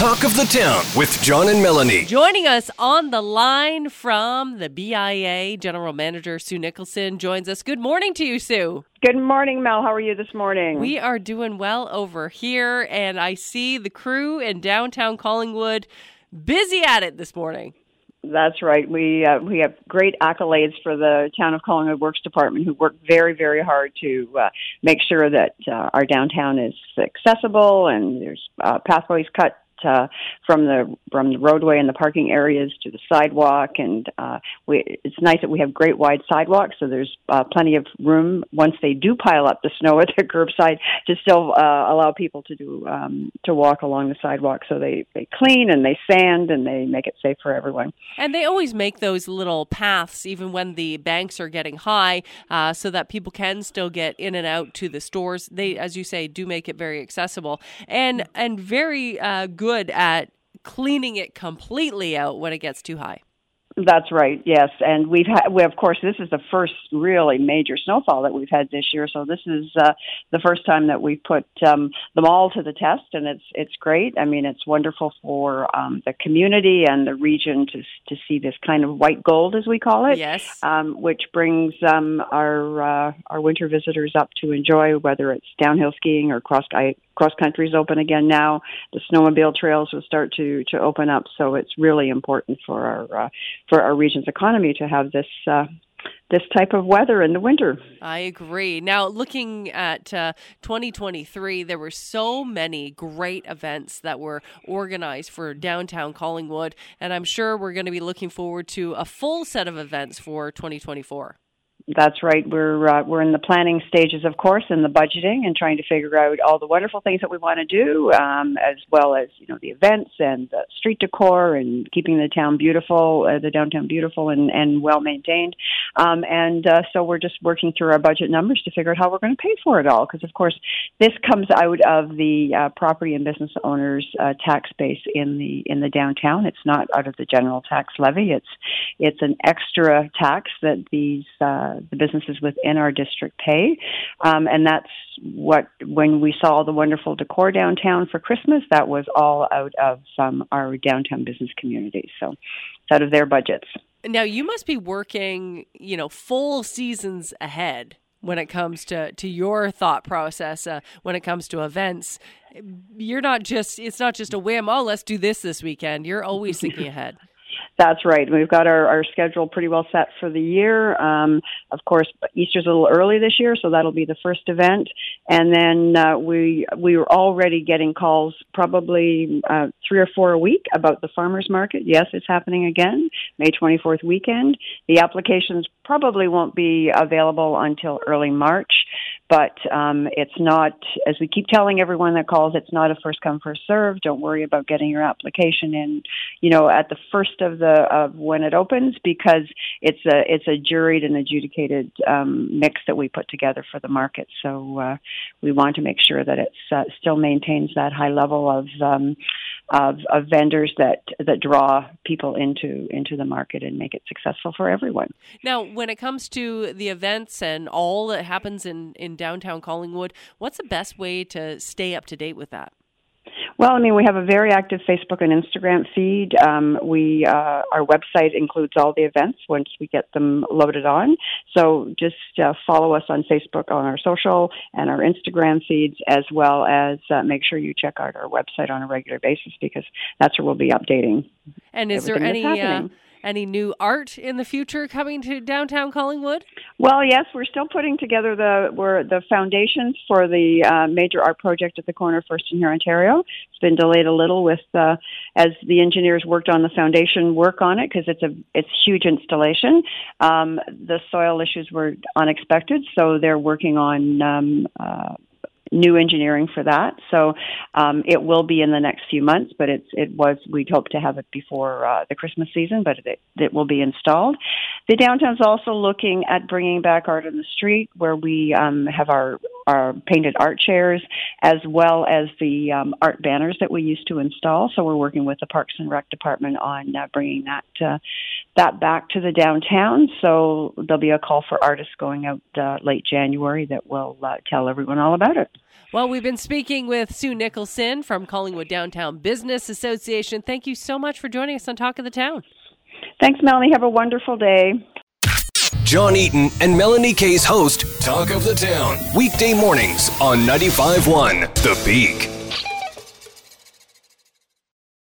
Talk of the Town with John and Melanie. Joining us on the line from the BIA, General Manager Sue Nicholson joins us. Good morning to you, Sue. Good morning, Mel. How are you this morning? We are doing well over here, and I see the crew in downtown Collingwood busy at it this morning. That's right. We uh, we have great accolades for the Town of Collingwood Works Department, who work very very hard to uh, make sure that uh, our downtown is accessible and there's uh, pathways cut uh, from the from the roadway and the parking areas to the sidewalk, and uh, we, it's nice that we have great wide sidewalks, so there's uh, plenty of room once they do pile up the snow at the curbside to still uh, allow people to do um, to walk along the sidewalk. So they they clean and they sand and they make it safe for everyone. And they always make those little paths, even when the banks are getting high, uh, so that people can still get in and out to the stores. They, as you say, do make it very accessible and and very uh, good at cleaning it completely out when it gets too high. That's right. Yes, and we've had. We, of course, this is the first really major snowfall that we've had this year. So this is uh, the first time that we've put um, them all to the test, and it's it's great. I mean, it's wonderful for um, the community and the region to to see this kind of white gold, as we call it. Yes. Um, which brings um, our uh, our winter visitors up to enjoy, whether it's downhill skiing or cross cross country is open again now. The snowmobile trails will start to to open up. So it's really important for our uh, for our region's economy to have this. Uh, this type of weather in the winter. I agree. Now, looking at uh, 2023, there were so many great events that were organized for downtown Collingwood, and I'm sure we're going to be looking forward to a full set of events for 2024. That's right. We're uh, we're in the planning stages, of course, and the budgeting and trying to figure out all the wonderful things that we want to do, um, as well as you know the events and the street decor and keeping the town beautiful, uh, the downtown beautiful and, and well maintained. Um, and uh, so we're just working through our budget numbers to figure out how we're going to pay for it all, because of course this comes out of the uh, property and business owners' uh, tax base in the in the downtown. It's not out of the general tax levy. It's it's an extra tax that these uh, the businesses within our district pay. Um, and that's what, when we saw the wonderful decor downtown for Christmas, that was all out of um, our downtown business community. So it's out of their budgets. Now, you must be working, you know, full seasons ahead when it comes to, to your thought process uh, when it comes to events you're not just it's not just a whim oh let's do this this weekend you're always thinking ahead that's right. We've got our, our schedule pretty well set for the year. Um, of course, Easter's a little early this year, so that'll be the first event. And then uh, we we were already getting calls, probably uh, three or four a week, about the farmers market. Yes, it's happening again, May 24th weekend. The applications probably won't be available until early March but um, it's not, as we keep telling everyone that calls, it's not a first come first serve. Don't worry about getting your application in, you know, at the first of the of when it opens because it's a it's a juried and adjudicated um, mix that we put together for the market. So uh, we want to make sure that it uh, still maintains that high level of um, of, of vendors that that draw people into into the market and make it successful for everyone. Now, when it comes to the events and all that happens in in downtown Collingwood, what's the best way to stay up to date with that? Well, I mean, we have a very active Facebook and Instagram feed. Um, we uh, our website includes all the events once we get them loaded on. So just uh, follow us on Facebook on our social and our Instagram feeds, as well as uh, make sure you check out our website on a regular basis because that's where we'll be updating. And is there any? Uh, any new art in the future coming to downtown Collingwood? Well, yes, we're still putting together the we're the foundations for the uh, major art project at the corner First and Hurontario. It's been delayed a little with uh, as the engineers worked on the foundation work on it because it's a it's huge installation. Um, the soil issues were unexpected, so they're working on. Um, uh, new engineering for that. So um, it will be in the next few months, but it's it was we'd hope to have it before uh, the Christmas season, but it, it will be installed. The downtown's also looking at bringing back art on the street, where we um, have our our painted art chairs as well as the um, art banners that we used to install. So we're working with the Parks and Rec department on uh, bringing that uh, that back to the downtown. So there'll be a call for artists going out uh, late January that will uh, tell everyone all about it. Well, we've been speaking with Sue Nicholson from Collingwood Downtown Business Association. Thank you so much for joining us on Talk of the Town. Thanks, Melanie. Have a wonderful day. John Eaton and Melanie Kay's host, Talk of the Town, weekday mornings on 95.1 The Peak.